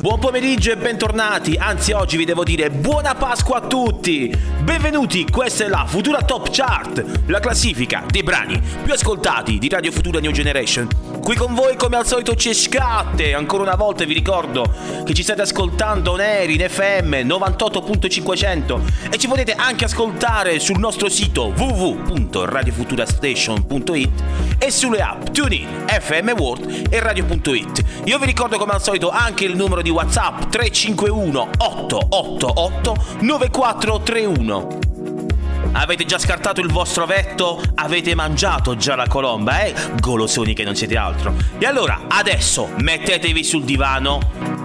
Buon pomeriggio e bentornati, anzi oggi vi devo dire buona Pasqua a tutti! Benvenuti, questa è la Futura Top Chart, la classifica dei brani più ascoltati di Radio Futura New Generation. Qui con voi come al solito c'è Scatte, ancora una volta vi ricordo che ci state ascoltando air in FM 98.500 e ci potete anche ascoltare sul nostro sito www.radiofuturastation.it e sulle app TuneIn, FM World e Radio.it www.radioticino.it. Io vi ricordo come al solito anche il numero di WhatsApp 351 888 9431. Avete già scartato il vostro vetto? Avete mangiato già la colomba, eh? Golosoni che non siete altro. E allora, adesso mettetevi sul divano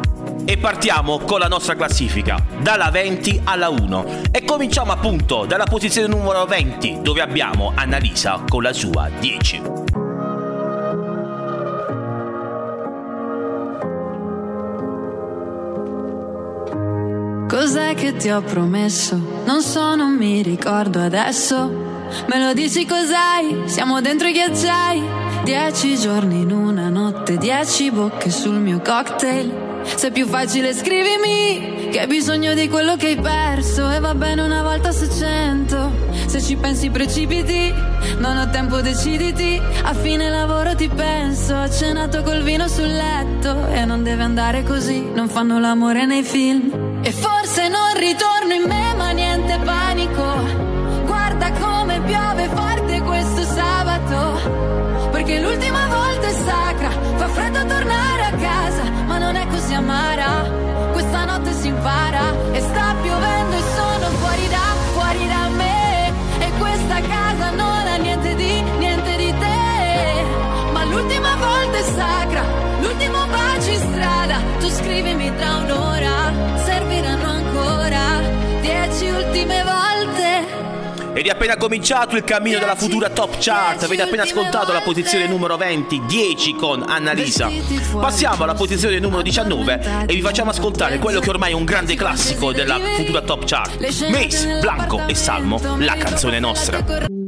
e partiamo con la nostra classifica, dalla 20 alla 1. E cominciamo appunto dalla posizione numero 20, dove abbiamo Annalisa con la sua 10. Cos'è che ti ho promesso? Non so, non mi ricordo adesso. Me lo dici cos'hai? Siamo dentro i ghiacciai. Dieci giorni in una notte, dieci bocche sul mio cocktail. Se è più facile scrivimi che hai bisogno di quello che hai perso e va bene una volta su cento. Se ci pensi precipiti, non ho tempo deciditi. A fine lavoro ti penso, ho cenato col vino sul letto e non deve andare così, non fanno l'amore nei film. E forse non ritorno in me, ma niente panico. Guarda come piove forte questo sabato. Perché l'ultima volta è sacra, fa freddo tornare a casa, ma non è così amara. Questa notte si impara e sta piovendo e sono fuori da, fuori da me. E questa casa non ha niente di, niente di te. Ma l'ultima volta è sacra, l'ultimo bacio in strada. Tu scrivimi tra un'ora serviranno ancora dieci ultime volte. Ed è appena cominciato il cammino della futura top chart. Avete appena ascoltato la posizione numero 20, 10 con Annalisa. Passiamo alla posizione numero 19 e vi facciamo ascoltare quello che ormai è un grande classico della futura top chart. Mace, Blanco e Salmo, la canzone nostra.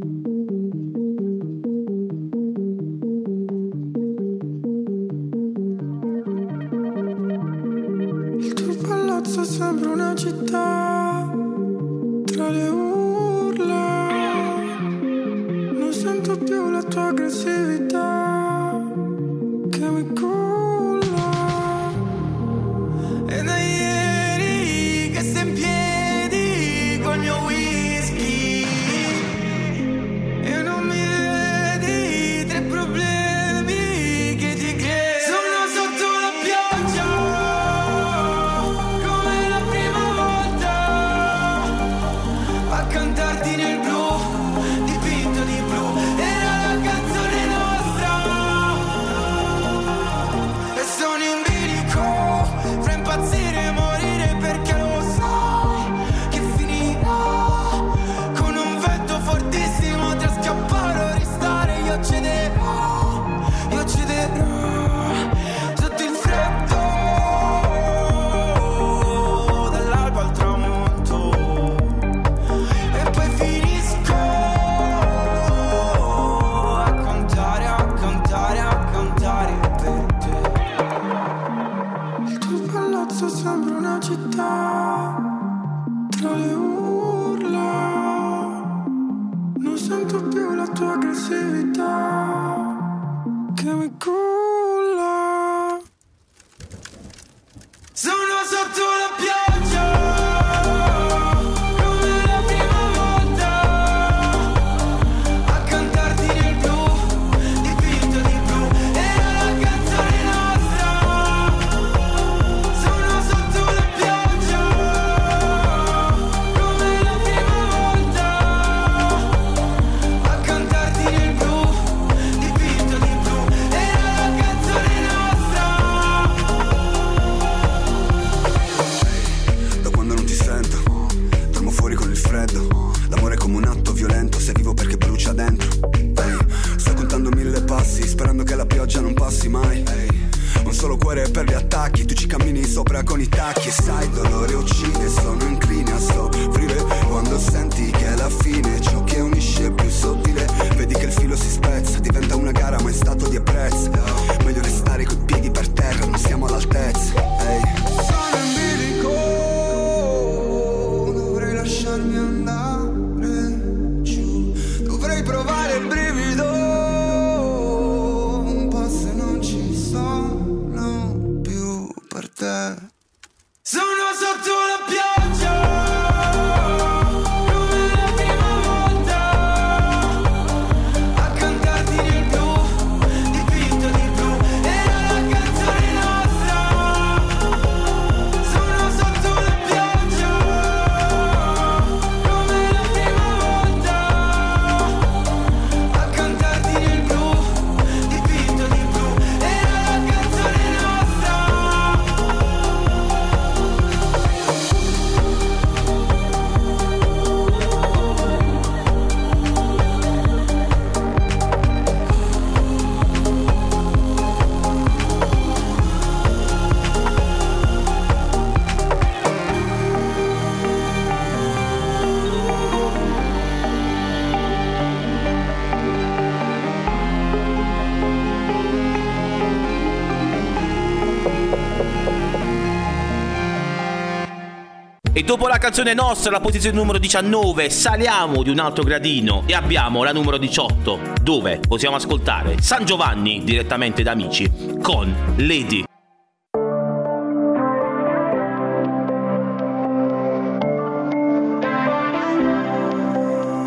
Dopo la canzone nostra, la posizione numero 19, saliamo di un altro gradino e abbiamo la numero 18, dove possiamo ascoltare San Giovanni direttamente da amici con Lady.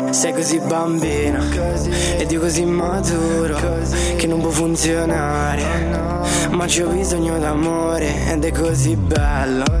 Sei così bambina ed io così maturo che non può funzionare. Ma c'ho bisogno d'amore ed è così bello.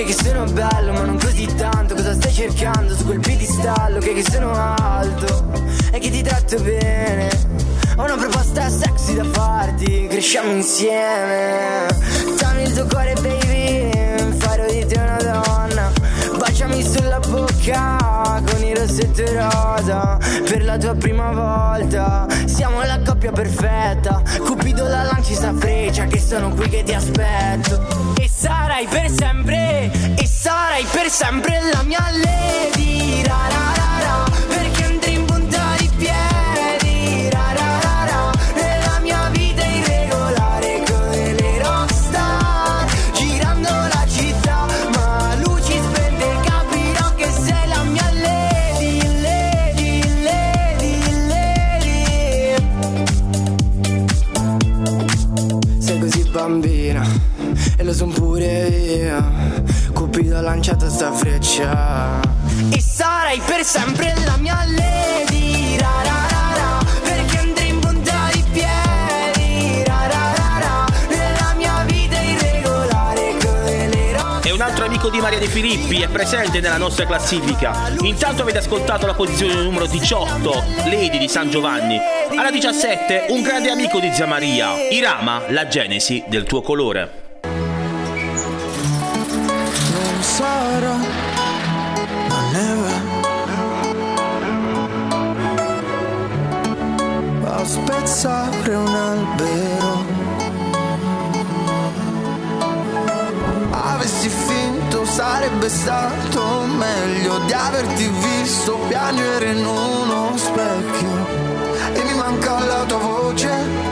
Ok che sono bello ma non così tanto. Cosa stai cercando su quel piedistallo? Ok che sono alto e che ti tratto bene. Ho una proposta sexy da farti Cresciamo insieme. Dammi il tuo cuore baby Farò di te una donna. Baciami sulla bocca con il rossetto rosa Per la tua prima volta. Siamo la coppia perfetta. Cupido la lanci sta freccia Che sono qui che ti aspetto. E sarai per sempre E sarai per sempre la mia lady ra, Lanciato sta freccia. E sarai per sempre la mia lady. Ra, ra, ra, ra, Perché andrei in punta di piedi. Ra, ra, ra, ra, Nella mia vita irregolare come le rock E un altro amico di Maria De Filippi è presente nella nostra classifica. Intanto avete ascoltato la posizione numero 18, Lady di San Giovanni. Alla 17, un grande amico di Zia Maria, Irama, la genesi del tuo colore. Spezzare un albero. Avessi finto sarebbe stato meglio di averti visto piangere in uno specchio. E mi manca la tua voce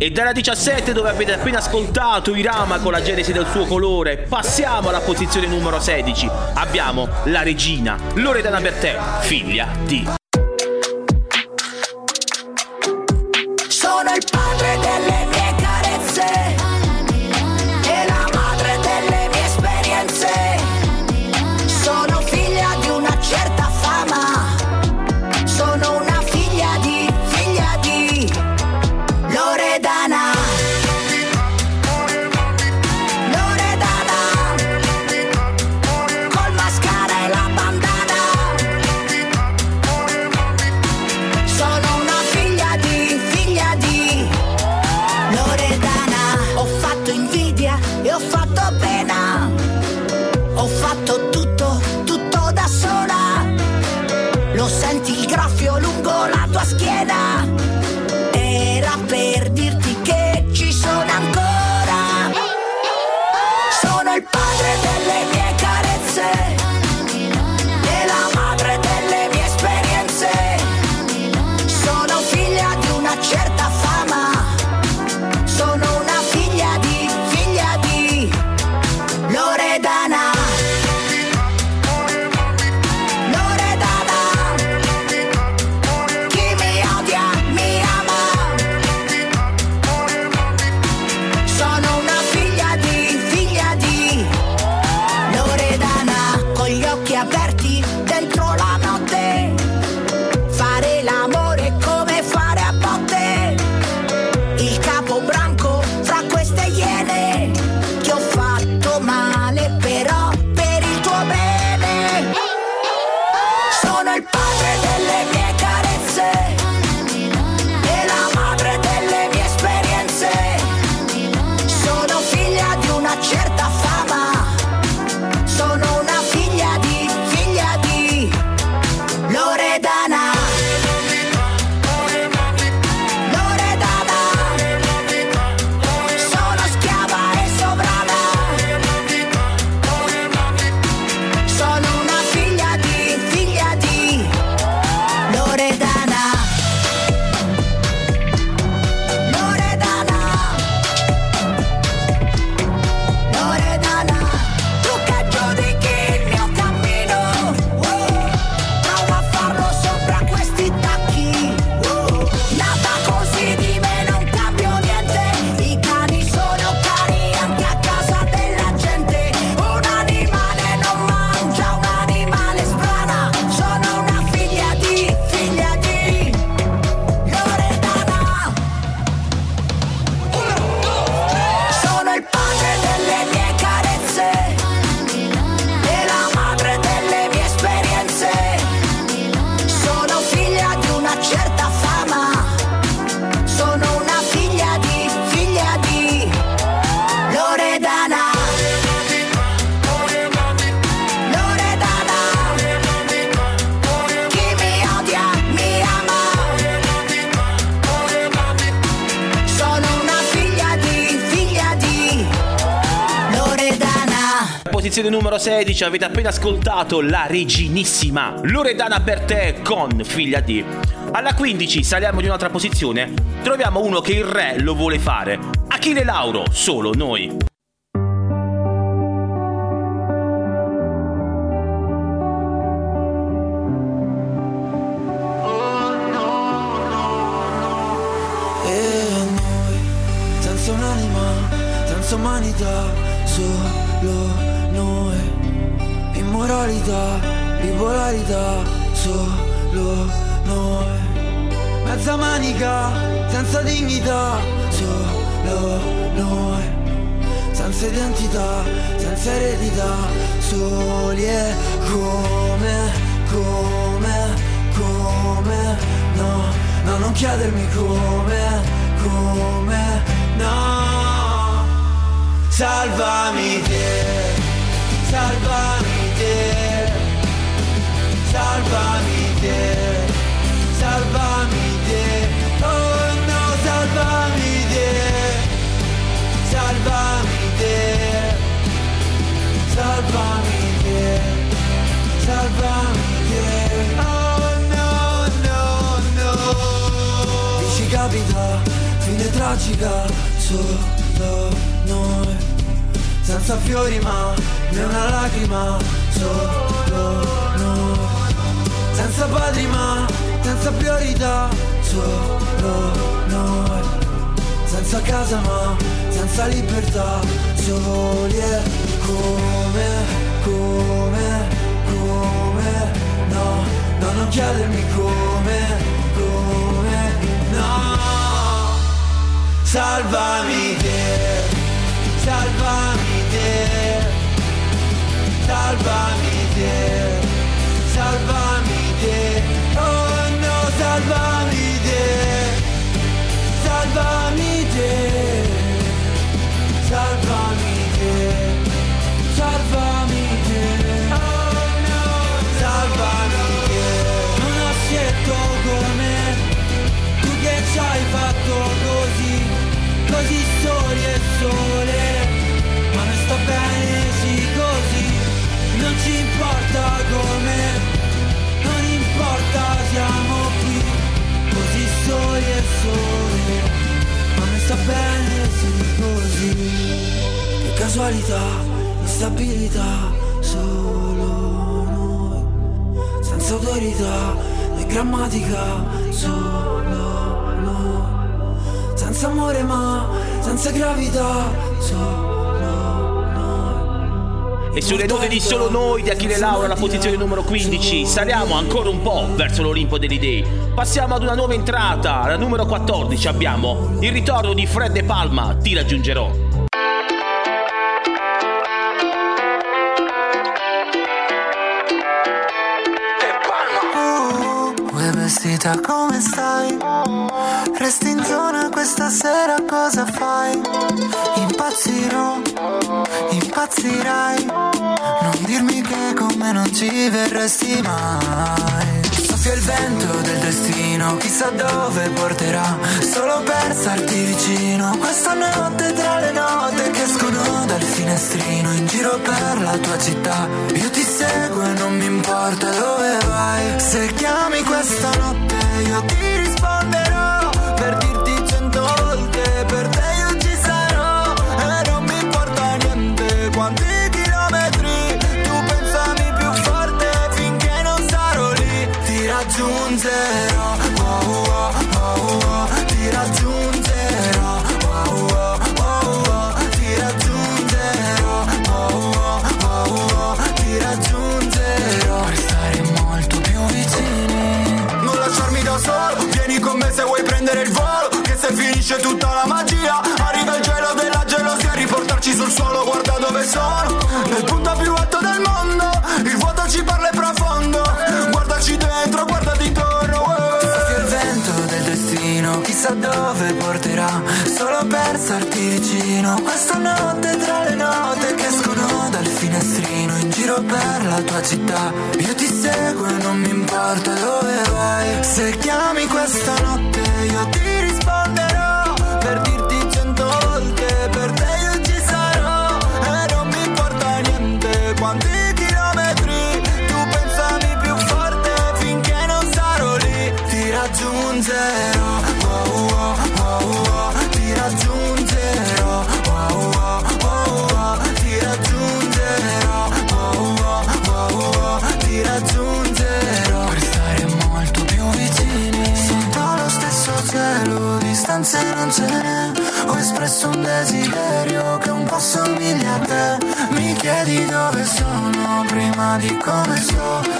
E dalla 17 dove avete appena ascoltato Irama con la genesi del suo colore, passiamo alla posizione numero 16. Abbiamo la regina Loredana Bertè, figlia di numero 16 avete appena ascoltato la reginissima Loredana Bertè con Figlia di. Alla 15 saliamo di un'altra posizione, troviamo uno che il re lo vuole fare. Achille Lauro, solo noi. Tragica, solo noi, senza fiori ma né una lacrima, solo noi, senza padri ma senza priorità, solo noi, senza casa ma senza libertà, soli e come, come, come, no, no, non chiedermi come, come, no. Salvami te, salvami te, salvami te, salvami te, oh no, salvami te, salvami te, salvami te, salvami te, oh no, salvami te. Non ho scelto come tu che ci hai fatto e sole, ma non sta bene sì così, non ci importa come, non importa siamo qui, così soli e sole, ma non sta bene sì così, che casualità, instabilità, solo noi, senza autorità né grammatica, solo noi, senza amore ma senza gravità, solo noi. E sulle note di Solo Noi di Achille Lauro alla posizione numero 15 saliamo ancora un po' verso l'Olimpo degli Dei. Passiamo ad una nuova entrata, alla numero 14 abbiamo il ritorno di Fred De Palma, ti raggiungerò. Uè vestita come cosa fai? Impazzirò, impazzirai. Non dirmi che con me non ci verresti mai. Soffia il vento del destino, chissà dove porterà. Solo per starti vicino Questa notte tra le note che escono dal finestrino In giro per la tua città. Io ti seguo e non mi importa dove vai. Se chiami questa notte io ti risponderò raggiungerò oh, oh, oh, oh, Ti raggiungerò oh, oh, oh, oh, Ti raggiungerò oh, oh, oh, oh, Ti raggiungerò Per stare molto più vicini Non lasciarmi da solo Vieni con me se vuoi prendere il volo Che se finisce tutta la magia Arriva il gelo della gelosia Riportarci sul suolo guarda dove sono Solo per starti vicino. Questa notte tra le note Che escono dal finestrino In giro per la tua città. Io ti seguo e non mi importa dove vai. Se chiami questa notte Io ti un desiderio che un po' somiglia a te. Mi chiedi dove sono prima di come sto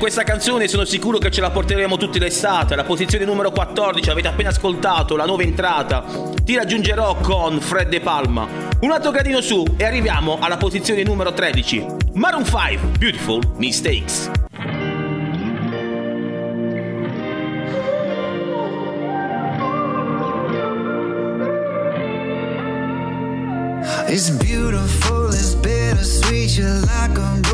questa canzone sono sicuro che ce la porteremo tutti l'estate. La posizione numero 14, avete appena ascoltato, la nuova entrata. Ti raggiungerò con Fred De Palma. Un altro gradino su e arriviamo alla posizione numero 13. Maroon 5, Beautiful Mistakes. It's beautiful, it's bittersweet, you're like a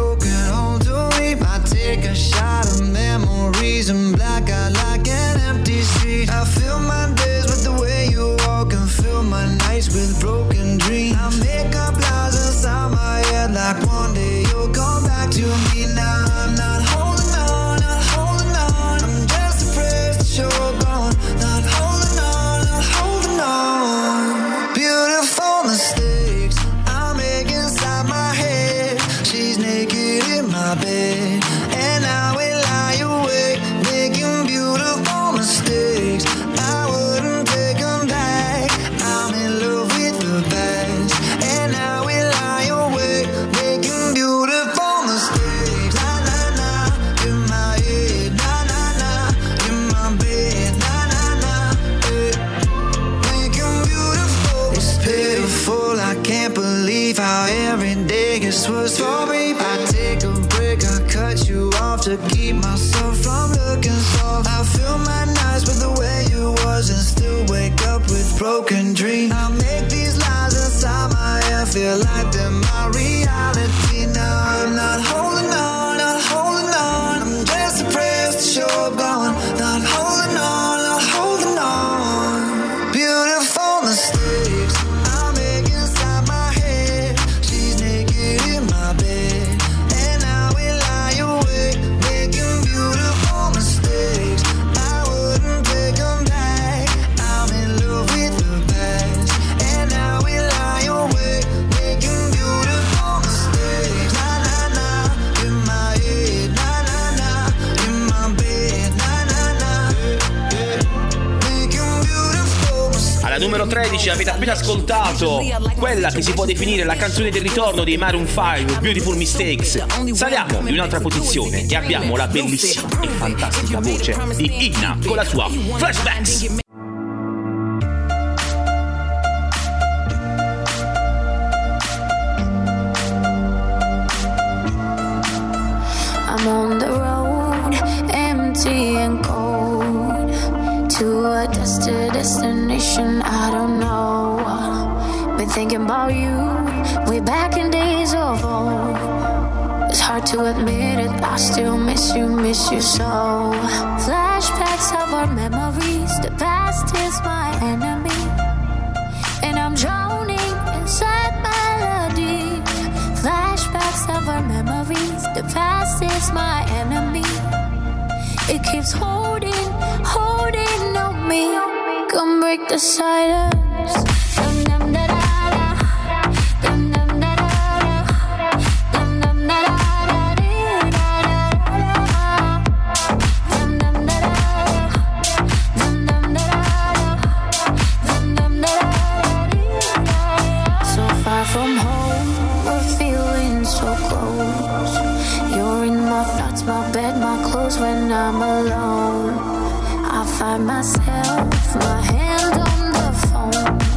my bed dream. amici avete appena ascoltato quella che si può definire la canzone del ritorno di Maroon 5, Beautiful Mistakes. Saliamo in un'altra posizione e abbiamo la bellissima e fantastica voce di Igna con la sua Flashbacks. thinking about you way back in days of old. It's hard to admit it, I still miss you, miss you so. Flashbacks of our memories, the past is my enemy. And I'm drowning inside melody. Flashbacks of our memories, the past is my enemy. It keeps holding, holding on me. Come break the silence. By myself, my hand on the phone.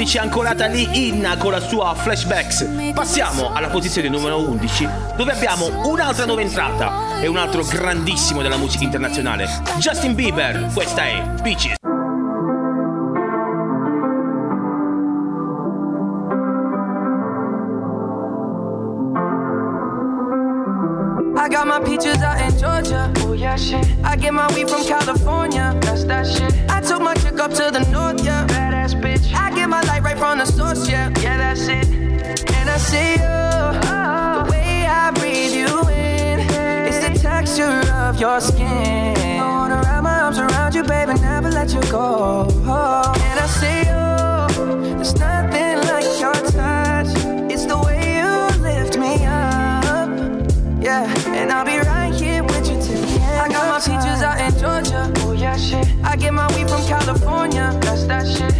12 ancorata lì Inna con la sua flashbacks. Passiamo alla posizione numero 11 dove abbiamo un'altra nuova entrata e un altro grandissimo della musica internazionale. Justin Bieber, questa è Peaches. I got my peaches out in Georgia. Oh yeah, shit. I get my weed from go. Oh, and I see you. There's nothing like your touch. It's the way you lift me up. Yeah, and I'll be right here with you till the end. I got my peaches out in Georgia. Oh yeah, shit. I get my weed from California. That's that shit.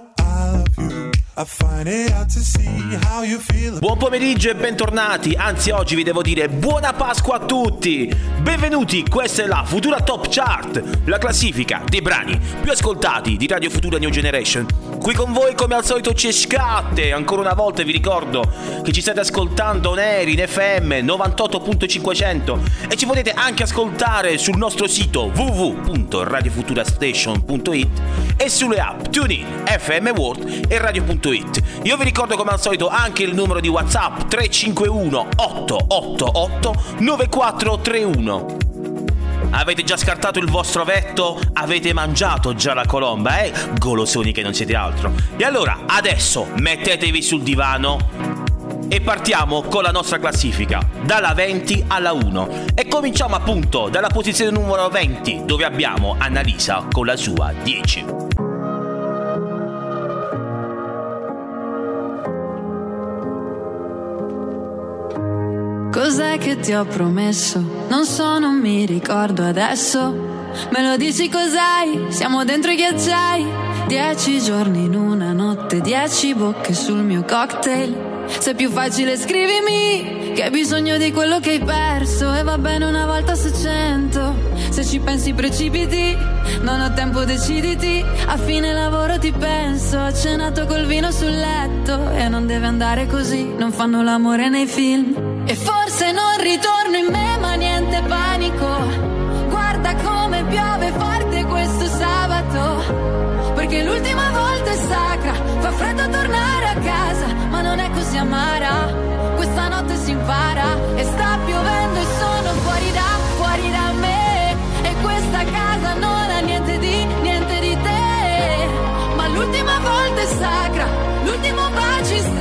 Buon pomeriggio e bentornati, anzi oggi vi devo dire buona Pasqua a tutti! Benvenuti, questa è la Futura Top Chart, la classifica dei brani più ascoltati di Radio Futura New Generation. Qui con voi come al solito c'è Scatte, ancora una volta vi ricordo che ci state ascoltando air in FM 98.500 e ci potete anche ascoltare sul nostro sito www.radiofuturastation.it e sulle app TuneIn, FM World e Radio.it. Io vi ricordo come al solito anche il numero di WhatsApp 351 888 9431. Avete già scartato il vostro vetto? Avete mangiato già la colomba, eh? Golosoni che non siete altro. E allora, adesso mettetevi sul divano e partiamo con la nostra classifica, dalla 20 alla 1. E cominciamo appunto dalla posizione numero 20, dove abbiamo Annalisa con la sua 10. Cos'è che ti ho promesso? Non so, non mi ricordo adesso. Me lo dici cos'hai? Siamo dentro i ghiacciai. Dieci giorni in una notte, dieci bocche sul mio cocktail. Se è più facile scrivimi che hai bisogno di quello che hai perso e va bene una volta su cento. Se ci pensi precipiti, non ho tempo deciditi. A fine lavoro ti penso, ho cenato col vino sul letto e non deve andare così, non fanno l'amore nei film. E forse non ritorno in me, ma niente panico. Guarda come piove forte questo sabato. Perché l'ultima volta è sacra, fa freddo tornare a casa, ma non è così amara. Questa notte si impara e sta piovendo e sono fuori da, fuori da me. E questa casa non ha niente di, niente di te. Ma l'ultima volta è sacra, l'ultimo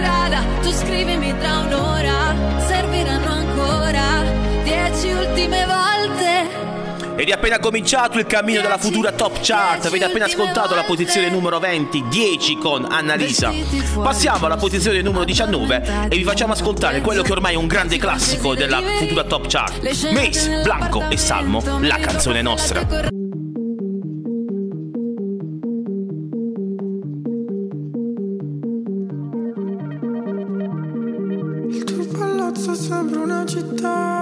strada. Tu scrivimi tra un'ora, serviranno ancora dieci ultime volte. Ed è appena cominciato il cammino della futura top chart. Avete appena ascoltato la posizione numero 20, 10 con Annalisa. Passiamo alla posizione numero 19 e vi facciamo ascoltare quello che ormai è un grande classico della futura top chart. Mace, Blanco e Salmo, la canzone nostra. Sembra una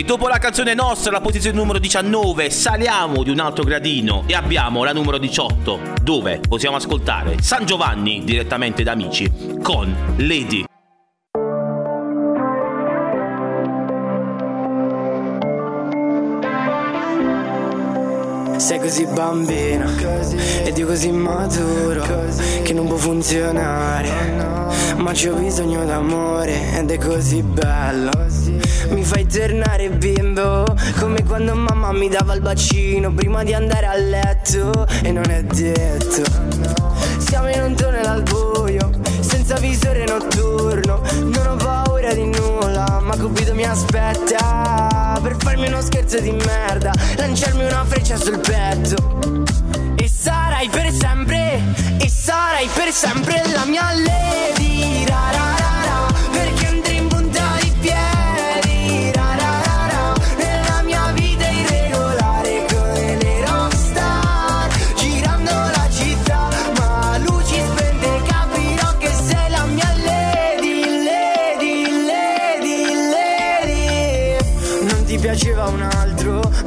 E dopo la canzone nostra, la posizione numero 19, saliamo di un altro gradino e abbiamo la numero 18, dove possiamo ascoltare San Giovanni direttamente da amici con Lady. Sei così bambina ed io così maturo che non può funzionare. Ma c'ho bisogno d'amore ed è così bello. Mi fai tornare bimbo come quando mamma mi dava il bacino prima di andare a letto. E non è detto. Siamo in un tunnel al buio, senza visore notturno. Non ho paura di nulla, ma Cupido mi aspetta per farmi uno scherzo di merda, lanciarmi una freccia sul petto. E sarai per sempre, e sarai per sempre la mia lady. Ra,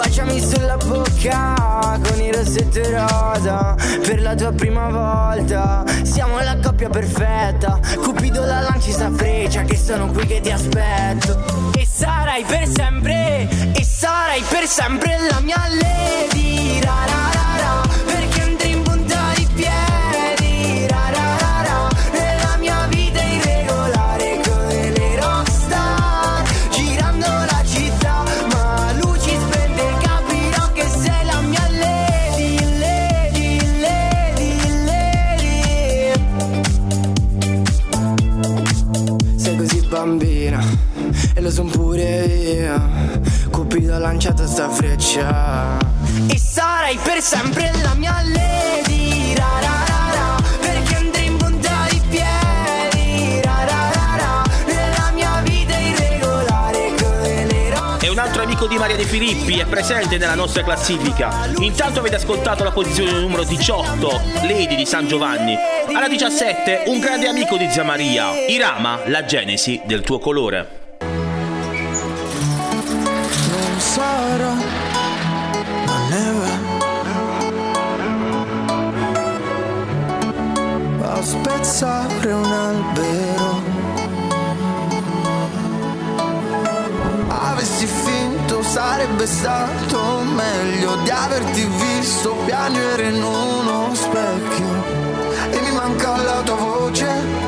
Baciami sulla bocca con il rossetto rosa Per la tua prima volta. Siamo la coppia perfetta. Cupido la lanci sta freccia Che sono qui che ti aspetto. E sarai per sempre E sarai per sempre la mia lady. Ra, son pure io Cupido ha lanciato sta freccia. E sarai per sempre la mia lady ra, ra, ra, ra. Perché andrei in punta di piedi ra, ra, ra, ra, Nella mia vita irregolare come le rose E un altro amico di Maria De Filippi è presente nella nostra classifica. Intanto avete ascoltato la posizione numero 18 Lady di San Giovanni. Alla 17 un grande amico di zia Maria, Irama, la genesi del tuo colore. s'apre un albero. Avessi finto sarebbe stato meglio di averti visto piangere in uno specchio. E mi manca la tua voce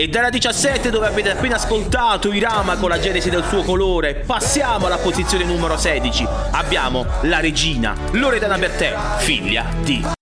E dalla 17 dove avete appena ascoltato Irama con la genesi del suo colore, passiamo alla posizione numero 16. Abbiamo la regina Loredana Bertè, figlia di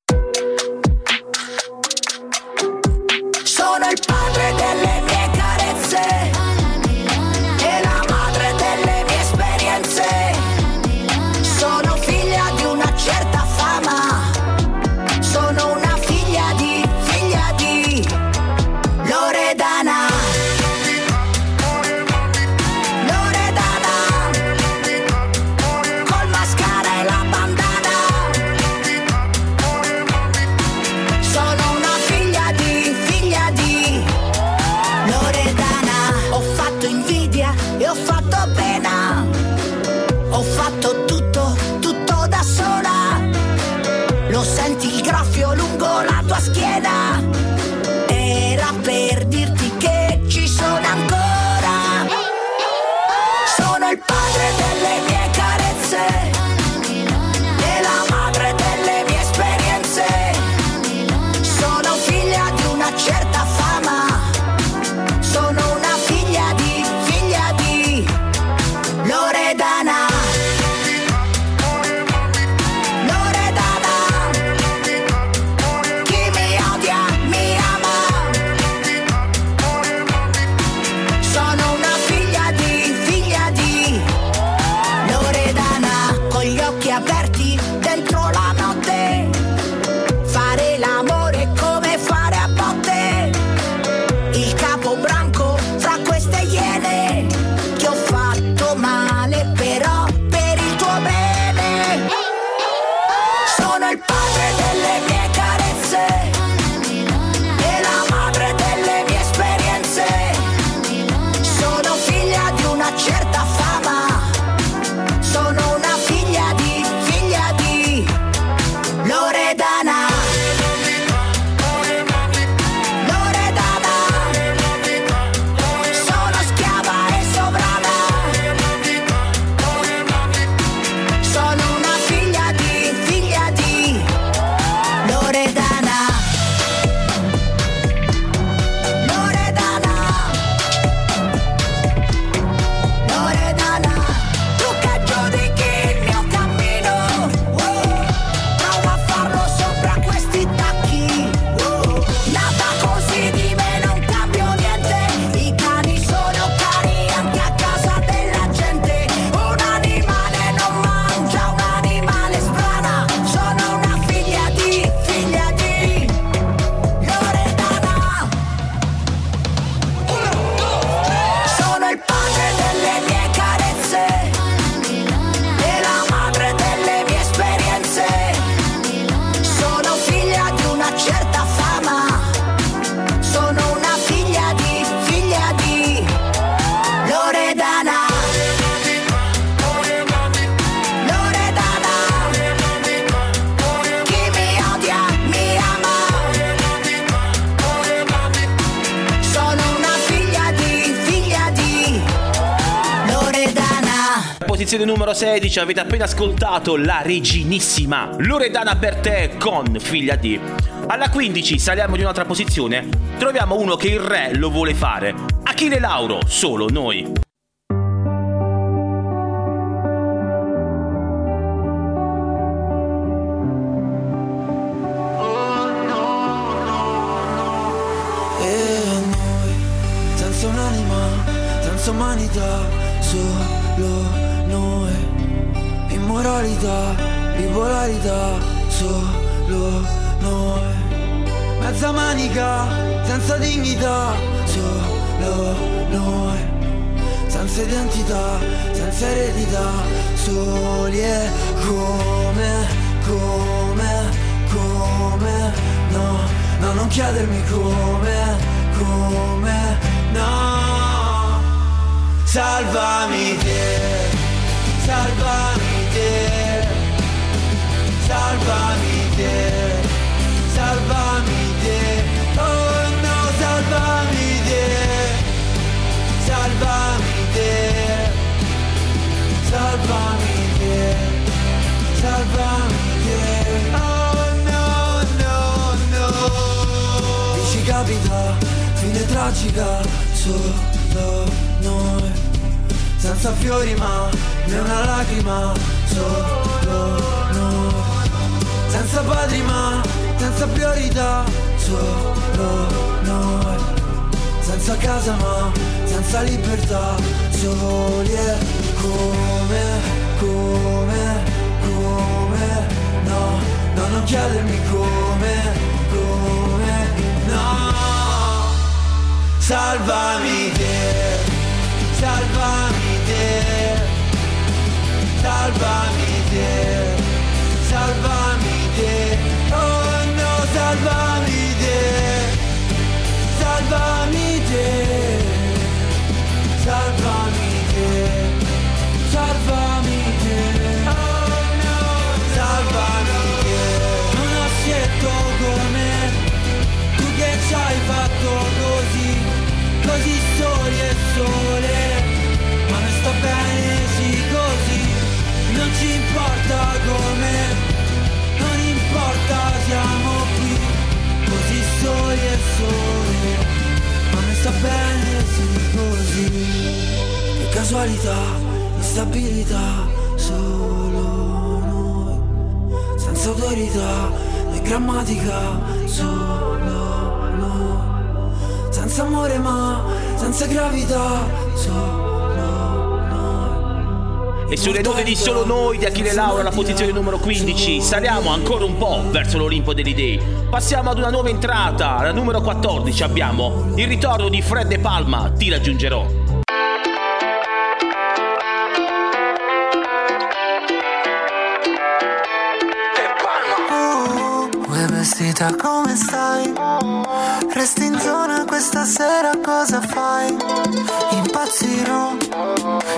16 avete appena ascoltato la reginissima Loredana Bertè con Figlia di. Alla 15 saliamo di un'altra posizione, troviamo uno che il re lo vuole fare. Achille Lauro, solo noi. Senza umanità, solo. Immoralità, bipolarità, solo noi. Mezza manica, senza dignità, solo noi. Senza identità, senza eredità, soli e come, come, come, no, no, non chiedermi come, come, no. Salvami te, salvami te, salvami te, salvami te, oh no, salvami te, salvami te, salvami te, salvami te, oh no, no, no. Dici capita, fine tragica, solo noi, senza fiori ma né una lacrima, solo noi, senza padri ma senza priorità, solo noi, senza casa ma senza libertà, soli e come, come, come, no, no, non chiedermi come, come, no, salvami te, salvami te, salvami te, salvami te, oh no, salvami te, salvami te, salvami te, salvami bene sì così, che casualità, instabilità, solo noi, senza autorità né grammatica, solo noi, senza amore ma senza gravità, solo. E sulle note di solo noi di Achille Lauro alla posizione numero 15 saliamo ancora un po' verso l'Olimpo degli Dei. Passiamo ad una nuova entrata, alla numero 14 abbiamo il ritorno di Fred De Palma, ti raggiungerò. Vestita come stai? Resti in zona questa sera cosa fai? Impazzirò,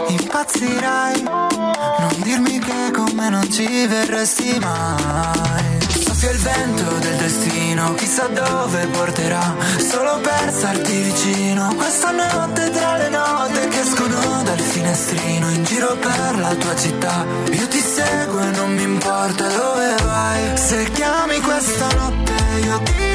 impazzirai Non dirmi che con me non ci verresti mai. Soffia il vento del destino, chissà dove porterà Solo per starti vicino. Questa notte tra le note che escono dal finestrino In giro per la tua città. Io ti seguo e non mi importa dove vai. Se chiami questa notte io ti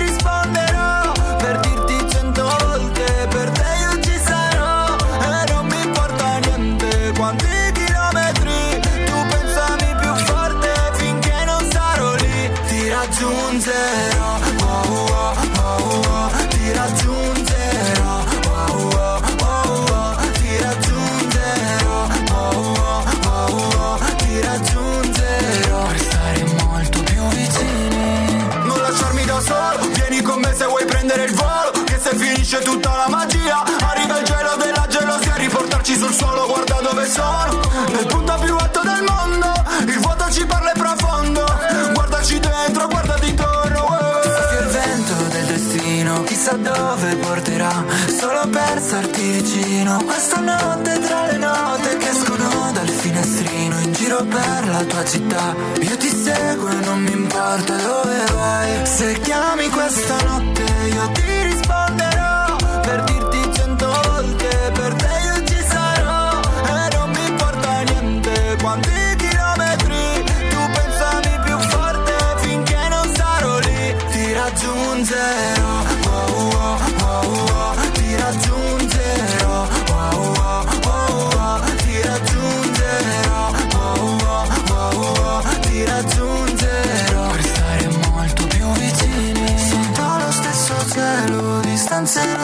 per starti vicino Questa notte tra le note che escono dal finestrino In giro per la tua città. Io ti seguo e non mi importa dove vai. Se chiami questa notte io ti risponderò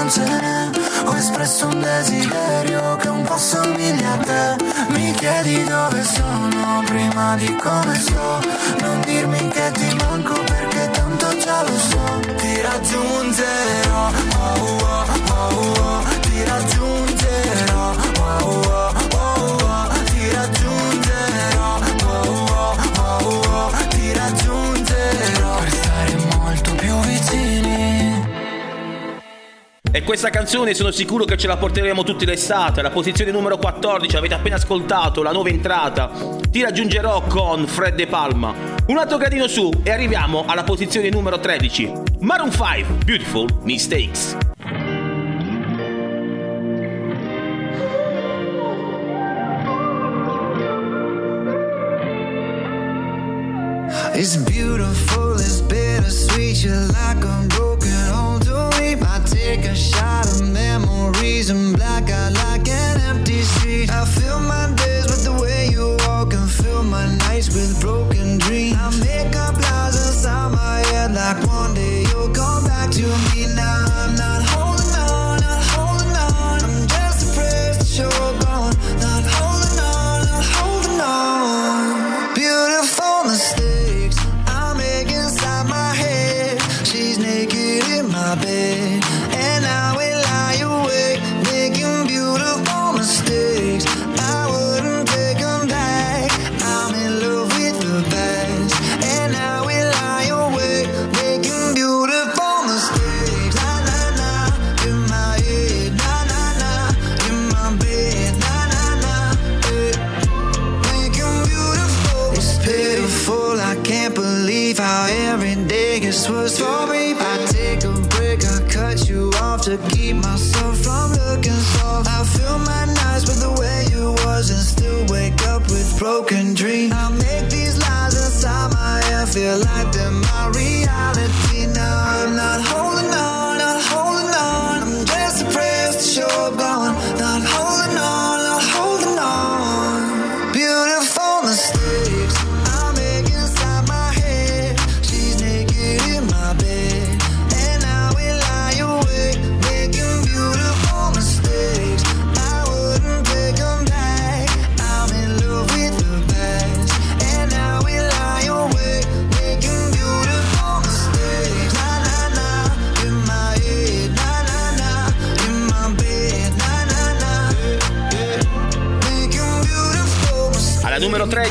te ho espresso un desiderio che un po' somiglia a te. Mi chiedi dove sono prima di come sto. Non dirmi che ti manco perché tanto già lo so. Ti raggiungerò, paura Questa canzone sono sicuro che ce la porteremo tutti l'estate, la posizione numero 14, avete appena ascoltato, la nuova entrata. Ti raggiungerò con Fred De Palma. Un altro gradino su e arriviamo alla posizione numero 13. Maroon 5, Beautiful Mistakes. It's beautiful, it's bittersweet, you're like a rose Take a shot of memories and black out like an empty street. I feel my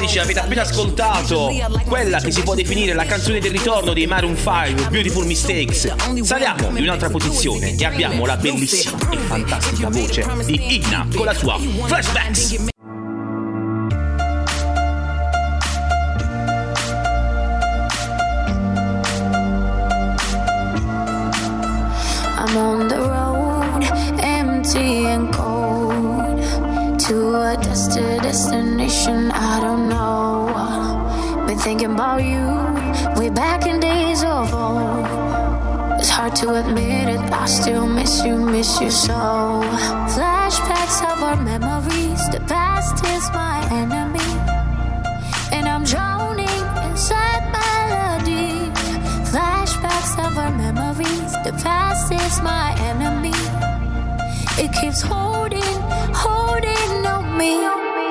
2016 avete appena ascoltato quella che si può definire la canzone del ritorno dei Maroon 5, Beautiful Mistakes. Saliamo di un'altra posizione e abbiamo la bellissima e fantastica voce di Igna con la sua Flashbacks. about you. Way back in days of old. It's hard to admit it, I still miss you, miss you so. Flashbacks of our memories, the past is my enemy. And I'm drowning inside melody. Flashbacks of our memories, the past is my enemy. It keeps holding, holding on me.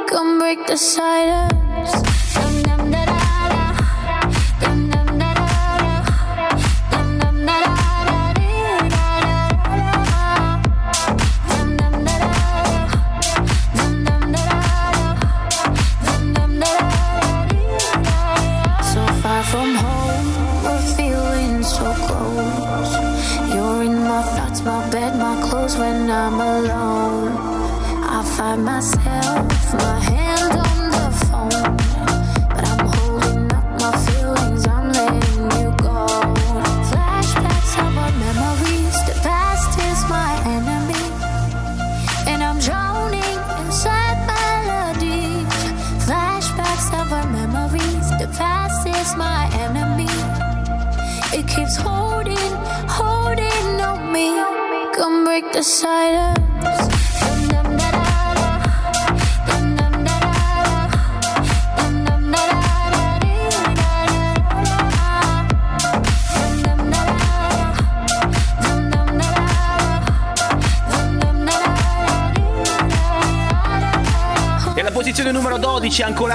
Come break the silence.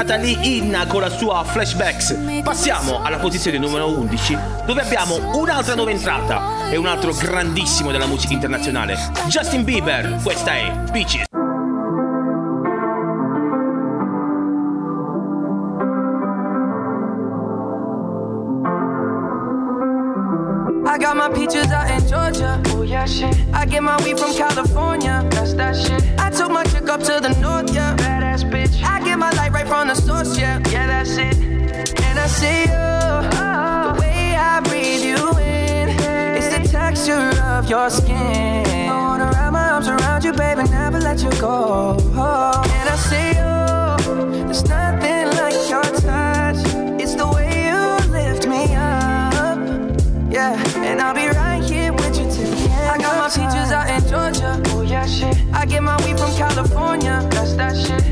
12 è ancorata lì Inna con la sua Flashbacks. Passiamo alla posizione numero 11 dove abbiamo un'altra nuova entrata e un altro grandissimo della musica internazionale, Justin Bieber. Questa è Beaches. I got my peaches out in Georgia. Oh yeah, shit. I get my weed from California. That's that shit. I took my chick up to the north, yeah. Badass bitch. I from the source, yeah. Yeah, that's it. And I see you. The way I breathe you in. It's the texture of your skin. I wanna wrap my arms around you, baby, never let you go. And I see you. There's nothing like your touch. It's the way you lift me up. Yeah, and I'll be right here with you till the end. I got my peaches out in Georgia. Oh yeah, shit. I get my weed from California. That's that shit.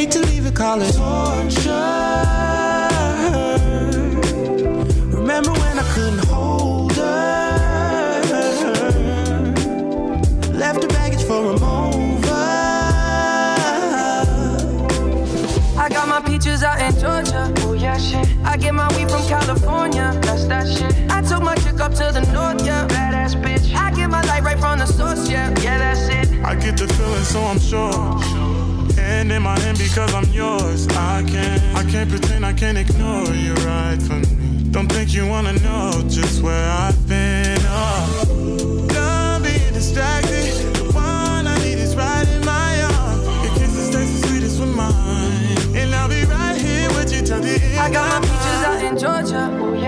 Hate to leave it, call it torture. Remember when I couldn't hold her? Left her baggage for a mover. I got my peaches out in Georgia. Oh yeah, shit. I get my weed from California. That's that shit. I took my chick up to the north, yeah. Badass bitch. I get my light right from the source, yeah. Yeah, that's it. I get the feeling, so I'm sure. Hand in my hand because I'm yours. I can't, I can't pretend, I can't ignore you right from me. Don't think you wanna know just where I've been. Oh, done being distracted. The one I need is right in my arms. Your kisses taste the sweetest with mine, and I'll be right here with you till the end. I got my peaches out in Georgia.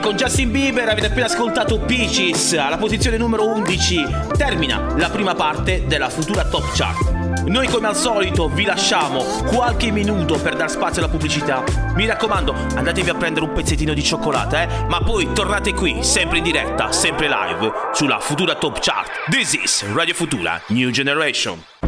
Con Justin Bieber avete appena ascoltato Peaches alla posizione numero 11. Termina la prima parte della futura top chart. Noi come al solito vi lasciamo qualche minuto per dar spazio alla pubblicità. Mi raccomando, andatevi a prendere un pezzettino di cioccolata, eh? Ma poi tornate qui, sempre in diretta, sempre live, sulla futura top chart. This is Radio Futura New Generation.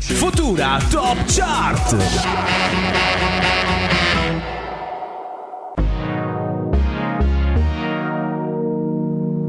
Futura Top Chart.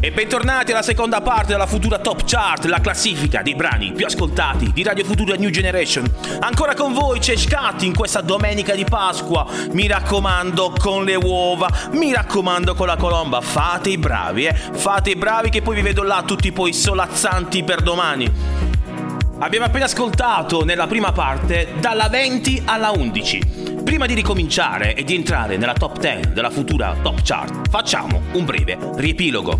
E bentornati alla seconda parte della Futura Top Chart, la classifica dei brani più ascoltati di Radio Futura New Generation. Ancora con voi c'è Scat in questa domenica di Pasqua. Mi raccomando con le uova, mi raccomando con la colomba. Fate i bravi, eh. Fate i bravi che poi vi vedo là tutti poi solazzanti per domani. Abbiamo appena ascoltato nella prima parte dalla 20 alla 11. Prima di ricominciare e di entrare nella top 10 della futura top chart, facciamo un breve riepilogo.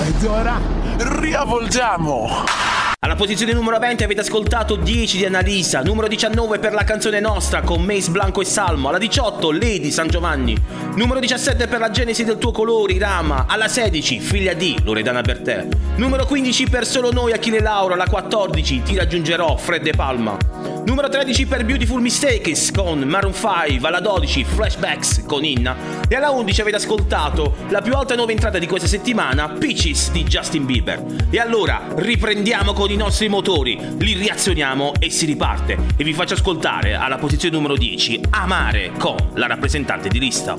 Ed ora riavvolgiamo! Alla posizione numero 20 avete ascoltato 10 di Annalisa, numero 19 per la canzone nostra con Mace Blanco e Salmo, alla 18 Lady San Giovanni, numero 17 per la genesi del tuo colore Rama, alla 16 Figlia di Loredana Bertè, numero 15 per Solo Noi Achille Laura, alla 14 ti raggiungerò Fred De Palma, numero 13 per Beautiful Mistakes con Maroon 5, alla 12 Flashbacks con Inna e alla 11 avete ascoltato la più alta nuova entrata di questa settimana Peaches di Justin Bieber. E allora riprendiamo con i nostri motori, li reazioniamo e si riparte. E vi faccio ascoltare alla posizione numero 10 Amare con la rappresentante di lista.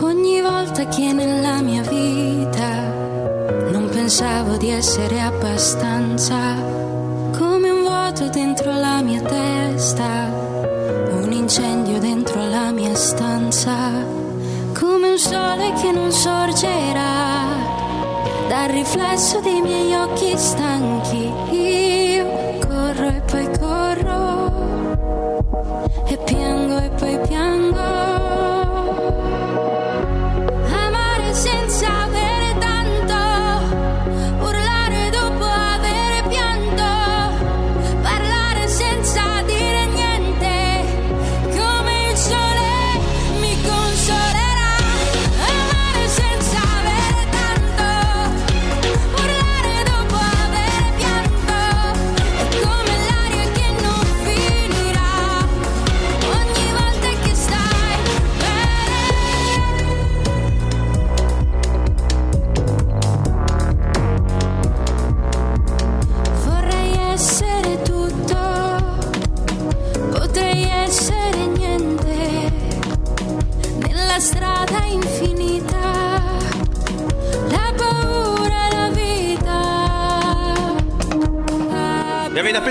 Ogni volta che nella mia vita non pensavo di essere abbastanza, come un vuoto dentro la mia testa, un incendio dentro la mia stanza, sole che non sorgerà dal riflesso dei miei occhi stanchi. Io corro e poi corro e piango e poi piango.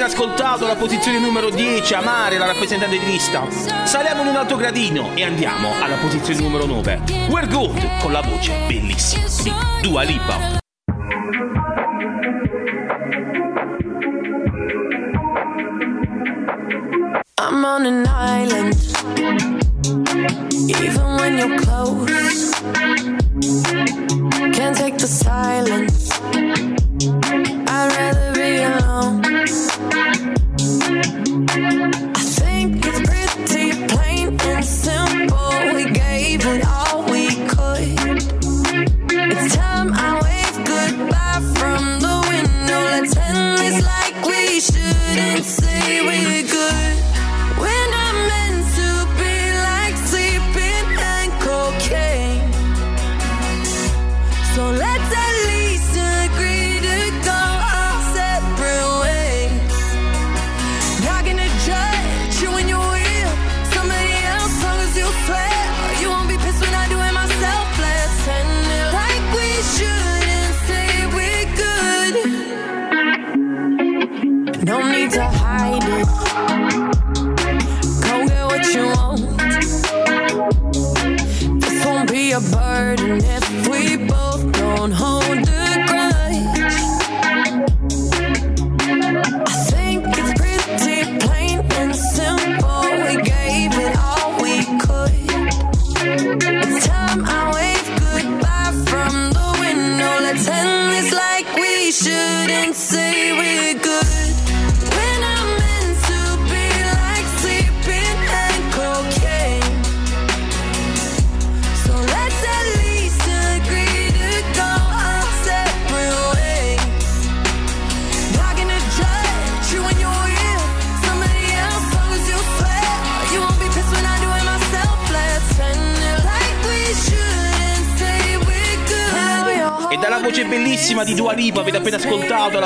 Ascoltato la posizione numero 10 Amare, la rappresentante di lista. Saliamo in un altro gradino e andiamo alla posizione numero 9 We're Good con la voce bellissima di Dua Lipa.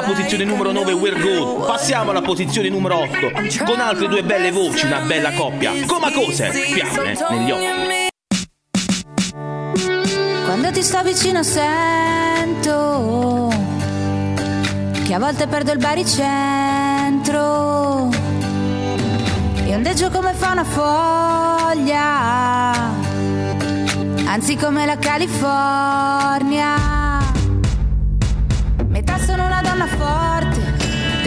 alla posizione numero 9 We're Good. Passiamo alla posizione numero 8 con altre due belle voci, una bella coppia. Coma cose, fiamme negli occhi. Quando ti sto vicino sento che a volte perdo il baricentro. E ondeggio come fa una foglia, anzi come la California.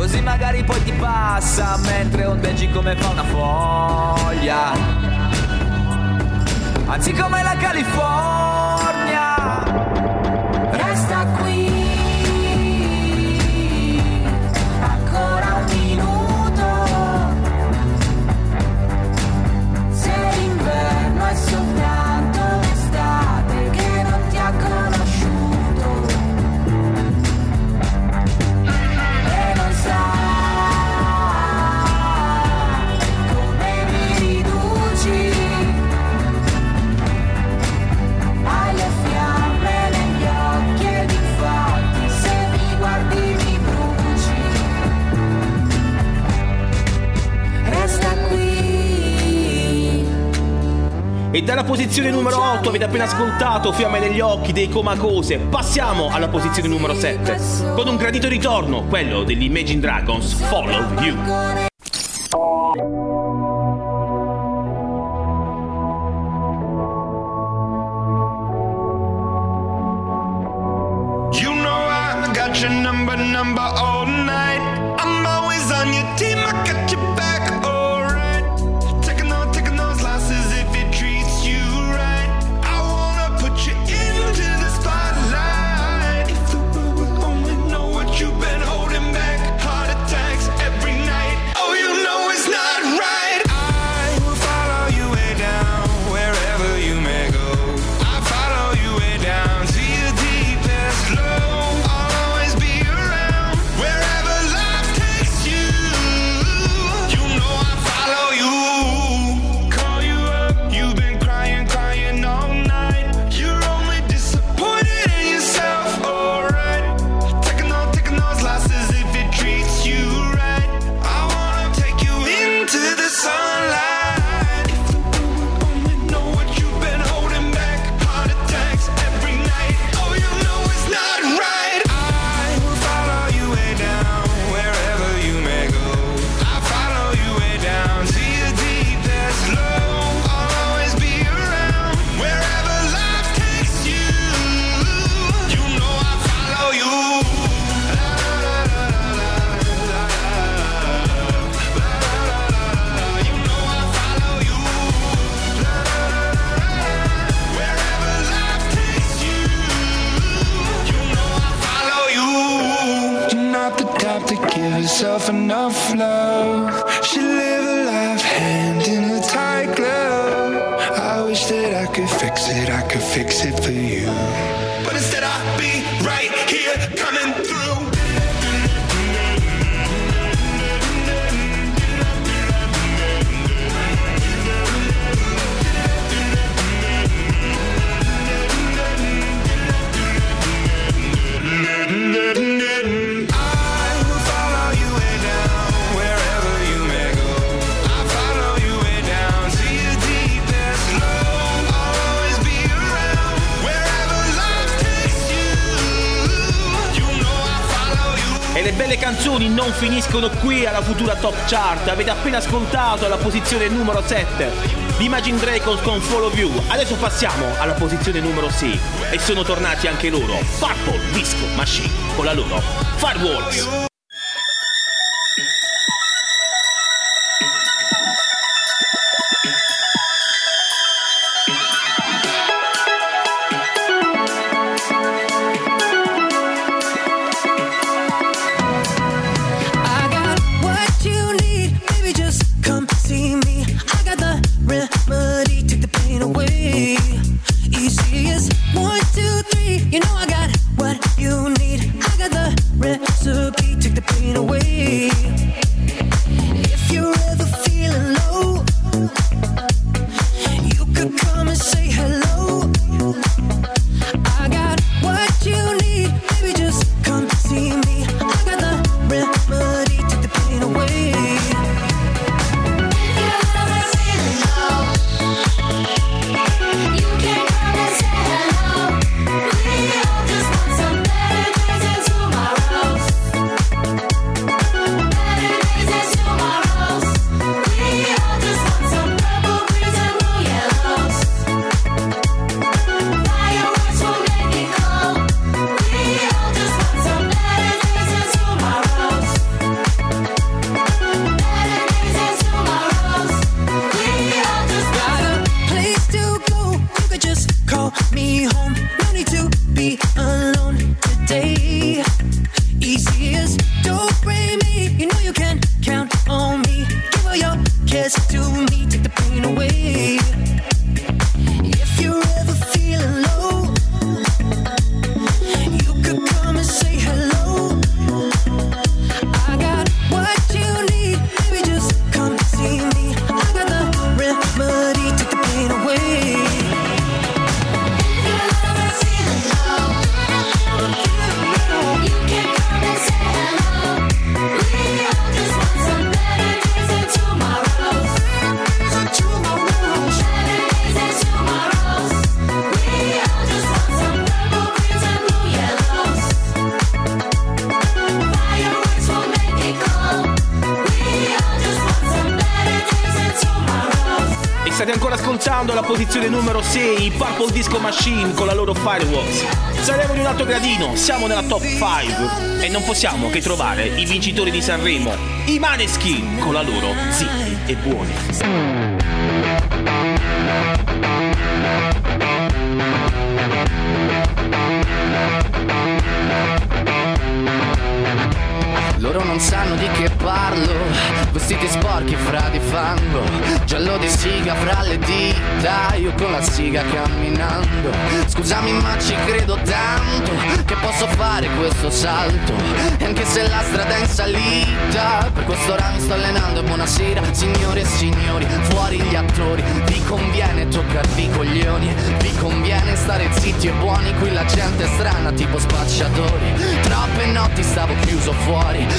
Così magari poi ti passa mentre ondeggi come fa una foglia. Anzi come la California. posizione numero 8 avete appena ascoltato Fiamme negli occhi dei Comacose. Passiamo alla posizione numero 7 con un gradito ritorno, quello degli Imagine Dragons, Follow You. Non finiscono qui alla futura top chart. Avete appena ascoltato la posizione numero 7 di Imagine Dragons con Follow You. Adesso passiamo alla posizione numero 6 e sono tornati anche loro, Purple Disco Machine con la loro Fireworks. Ascoltando la posizione numero 6, Purple Disco Machine con la loro Fireworks. Saremo di un altro gradino, siamo nella top 5 e non possiamo che trovare i vincitori di Sanremo, i Maneskin con la loro Zitti e Buoni. Loro non sanno di che parlo. Vestiti sporchi fra di fango. Giallo di siga fra le dita. Io con la siga camminando. Scusami ma ci credo tanto Che posso fare questo salto. E anche se la strada è in salita Per quest'ora mi sto allenando. E buonasera Signore e signori, fuori gli attori. Vi conviene toccarvi i coglioni? Vi conviene stare zitti e buoni? Qui la gente è strana tipo spacciatori. Troppe notti stavo chiuso fuori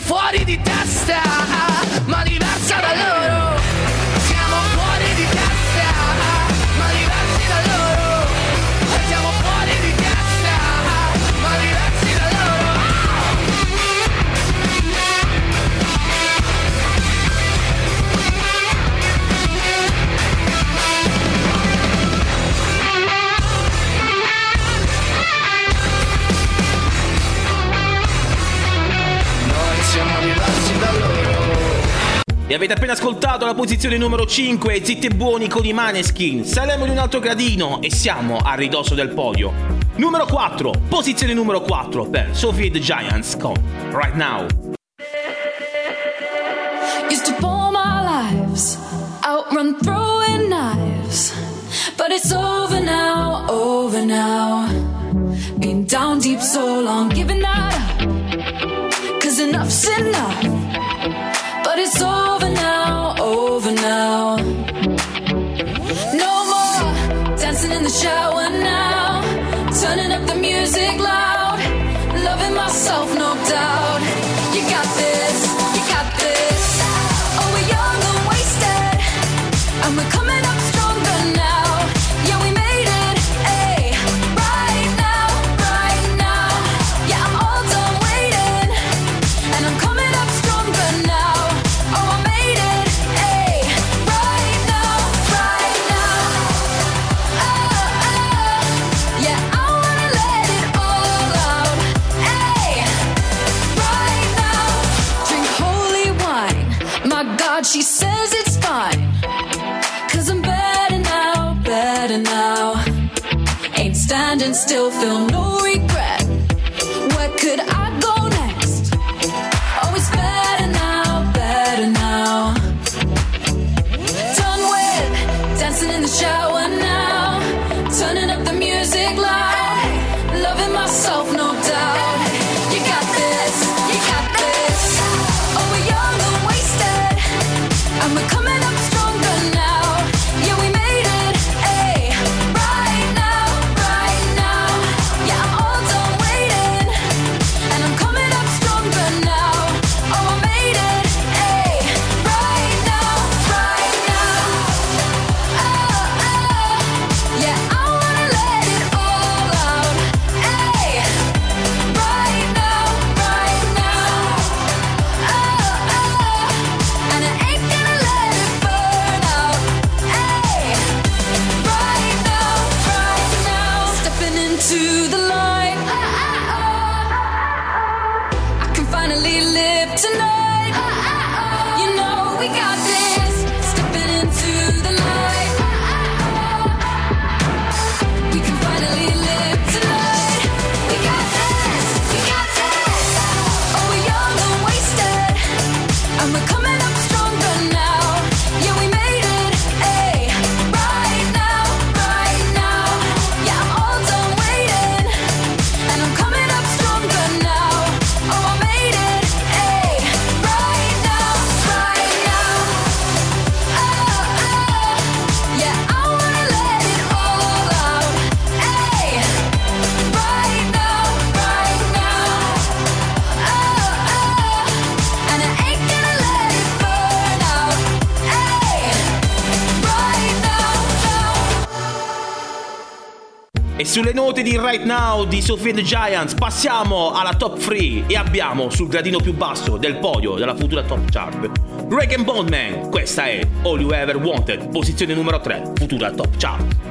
fuori di testa. E avete appena ascoltato la posizione numero 5, zitti e buoni con i Maneskin. Saremo di un altro gradino e siamo a ridosso del podio. Numero 4, posizione numero 4 per Sophie the Giants con Right Now. Used to pull my lives, outrun throwing knives. But it's over now, over now. Been down deep so long, giving that. Cause enough's enough. But it's over. over now. No more dancing in the shower now. Turning up the music loud. Loving myself, no doubt. Sulle note di Right Now di Sophie the Giants passiamo alla top 3 e abbiamo sul gradino più basso del podio della futura top chart Reagan Bondman, questa è All You Ever Wanted, posizione numero 3, futura top chart.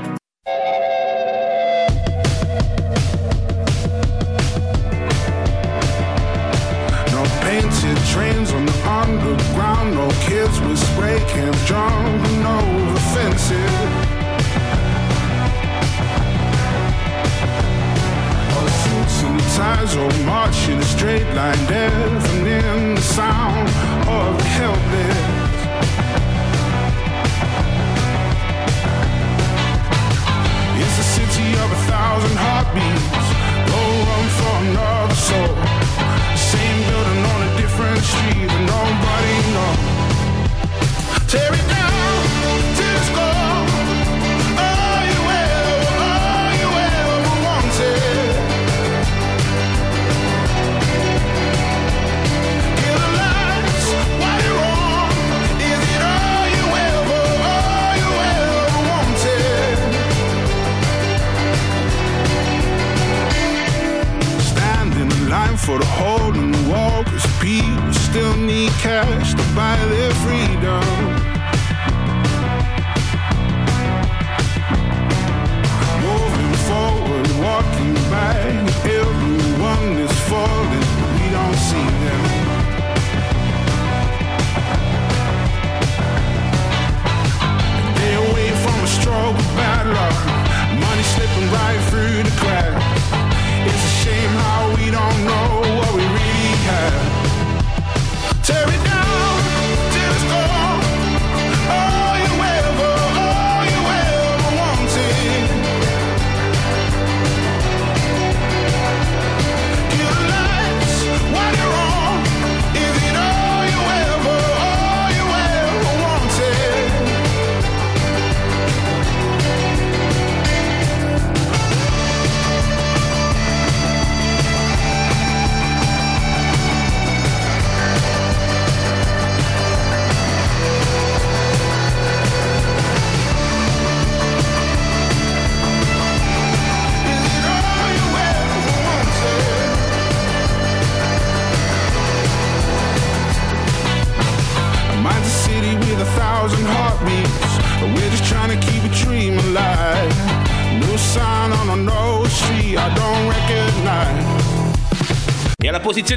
Falling, we don't see them.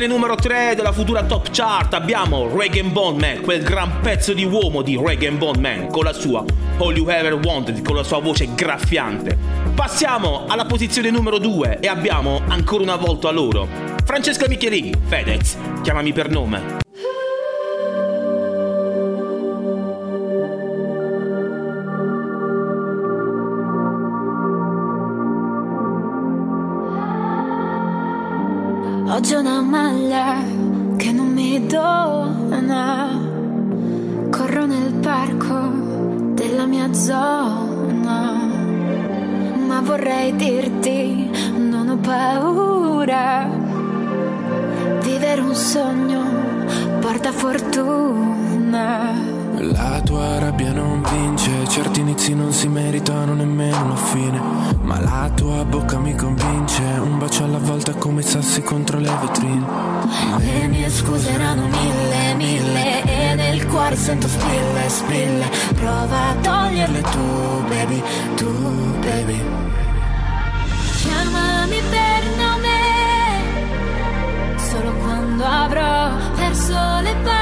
Posizione numero 3 della futura top chart abbiamo Reagan Bondman, quel gran pezzo di uomo di Reagan Bondman con la sua All You Ever Wanted, con la sua voce graffiante. Passiamo alla posizione numero 2 e abbiamo ancora una volta loro. Francesca Michelini, Fedez, chiamami per nome. Oggi ho una maglia che non mi dona. Corro nel parco della mia zona. Ma vorrei dirti, non ho paura. Vivere un sogno porta fortuna. La tua rabbia non vince, certi inizi non si meritano nemmeno la fine. Ma la tua bocca mi convince, un bacio alla volta come sassi contro le vetrine. Le mie scuse erano mille, mille E nel cuore sento spille, spille Prova a toglierle tu, baby, tu, baby Chiamami per nome Solo quando avrò perso le parole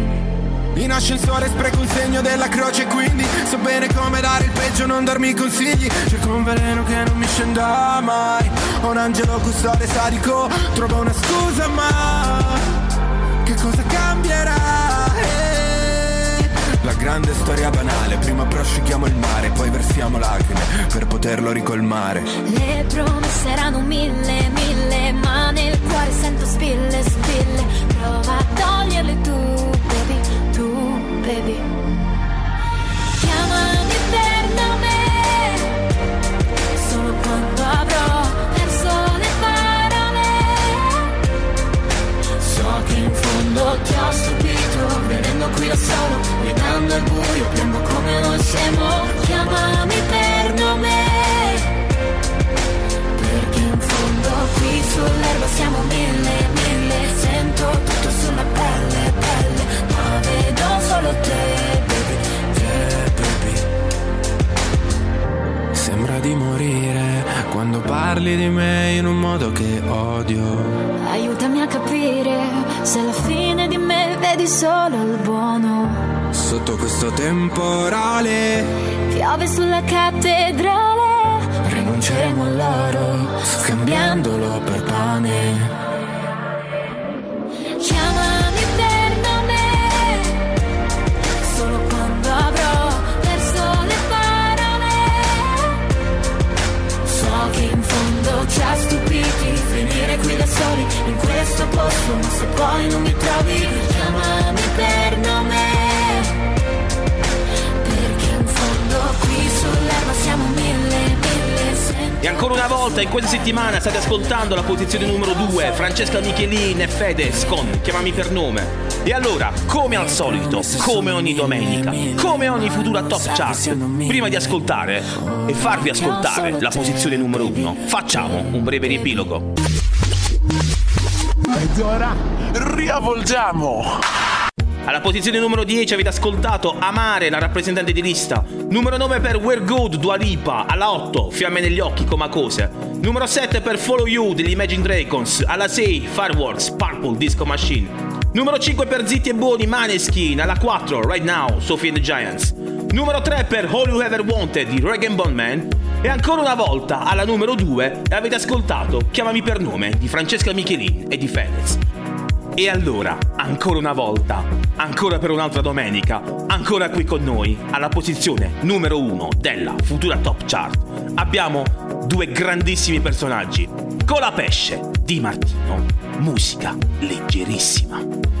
In ascensore spreco un segno della croce quindi So bene come dare il peggio, non darmi consigli. Cerco un veleno che non mi scenda mai. Ho un angelo custode sadico Trovo una scusa ma Che cosa cambierà? Eh, La grande storia banale Prima prosciughiamo il mare Poi versiamo lacrime Per poterlo ricolmare. Le promesse erano mille, mille Ma nel cuore sento spille, spille. Prova a toglierle tu, baby, Chiamami per nome Solo quando avrò perso le parole. So che in fondo ti ho stupito Venendo qui da solo Guidando il buio Piango come noi siamo. Chiamami per nome. Perché in fondo Qui sull'erba siamo mille, mille. Sento tutto sulla pelle Vedo solo te, baby, te, baby. Sembra di morire Quando parli di me in un modo che odio. Aiutami a capire se alla fine di me vedi solo il buono. Sotto questo temporale Piove sulla cattedrale, Rinunceremo all'oro Scambiandolo per pane soli in questo posto Ma se poi non mi trovi Chiamami per nome. Perché in fondo qui sull'erba siamo mille. E ancora una volta in questa settimana state ascoltando la posizione numero 2, Francesca Michelin e Fedez con Chiamami per nome. E allora, come al solito, come ogni domenica, come ogni futura top chart, prima di ascoltare e farvi ascoltare la posizione numero 1, facciamo un breve riepilogo. Ed ora riavvolgiamo! Alla posizione numero 10 avete ascoltato Amare, la rappresentante di lista. Numero 9 per We're Good, Dua Lipa. Alla 8, Fiamme negli occhi, Comacose. Numero 7 per Follow You degli Imagine Dragons. Alla 6, Fireworks, Purple, Disco Machine. Numero 5 per Zitti e Buoni, Maneskin. Alla 4, Right Now, Sophie and the Giants. Numero 3 per All You Ever Wanted di Regan Bone Man. E ancora una volta, alla numero 2, avete ascoltato Chiamami per nome di Francesca Michelin e di Fedez. E allora, ancora una volta, ancora per un'altra domenica, ancora qui con noi, alla posizione numero uno della futura top chart, abbiamo due grandissimi personaggi. Colapesce di Martino, musica leggerissima.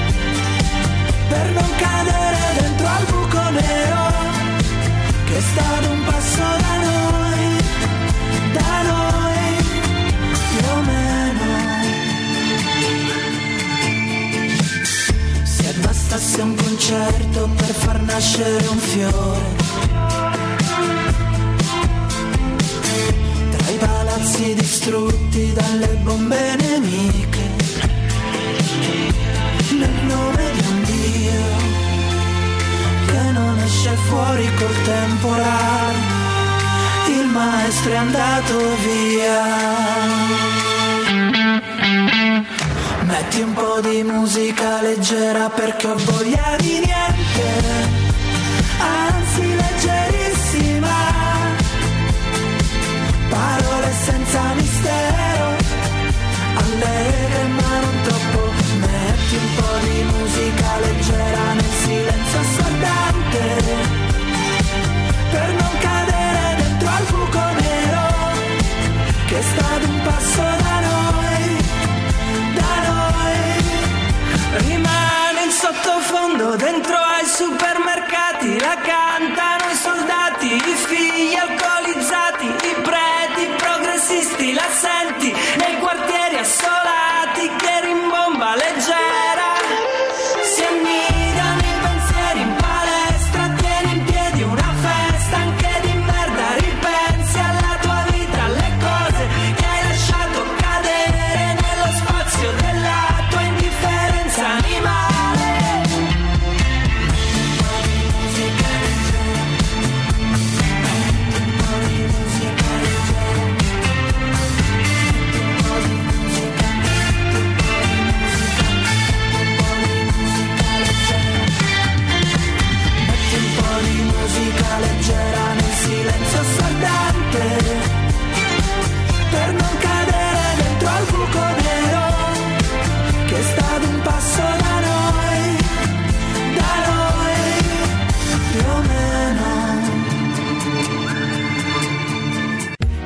per non cadere dentro al buco nero che è stato un passo da noi, da noi più o meno. Se bastasse un concerto per far nascere un fiore. Tra i palazzi distrutti dalle bombe nemiche nel nome esce fuori col temporale, il maestro è andato via. Metti un po' di musica leggera perché ho voglia di niente, dentro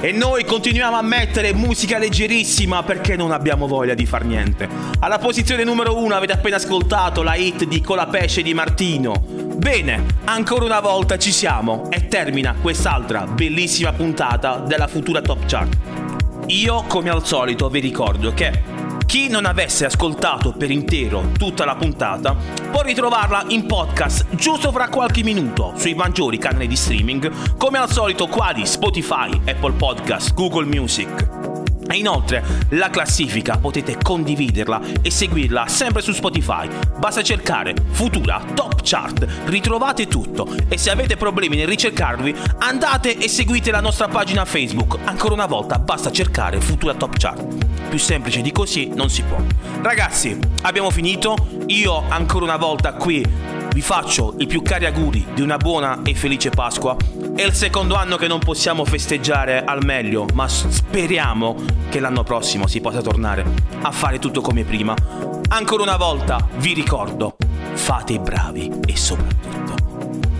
E noi continuiamo a mettere musica leggerissima perché non abbiamo voglia di far niente. Alla posizione numero 1 avete appena ascoltato la hit di Colapesce di Martino. Bene, ancora una volta ci siamo e termina quest'altra bellissima puntata della futura Top Chart. Io, come al solito, vi ricordo che chi non avesse ascoltato per intero tutta la puntata può ritrovarla in podcast giusto fra qualche minuto sui maggiori canali di streaming, come al solito quali Spotify, Apple Podcast, Google Music. Inoltre la classifica potete condividerla e seguirla sempre su Spotify. Basta cercare Futura Top Chart, ritrovate tutto e se avete problemi nel ricercarvi andate e seguite la nostra pagina Facebook. Ancora una volta basta cercare Futura Top Chart. Più semplice di così non si può. Ragazzi, abbiamo finito. Io ancora una volta qui vi faccio i più cari auguri di una buona e felice Pasqua. È il secondo anno che non possiamo festeggiare al meglio, ma speriamo che l'anno prossimo si possa tornare a fare tutto come prima. Ancora una volta vi ricordo, fate i bravi e soprattutto,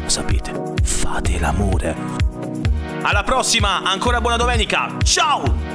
sapete, fate l'amore. Alla prossima, ancora buona domenica, ciao!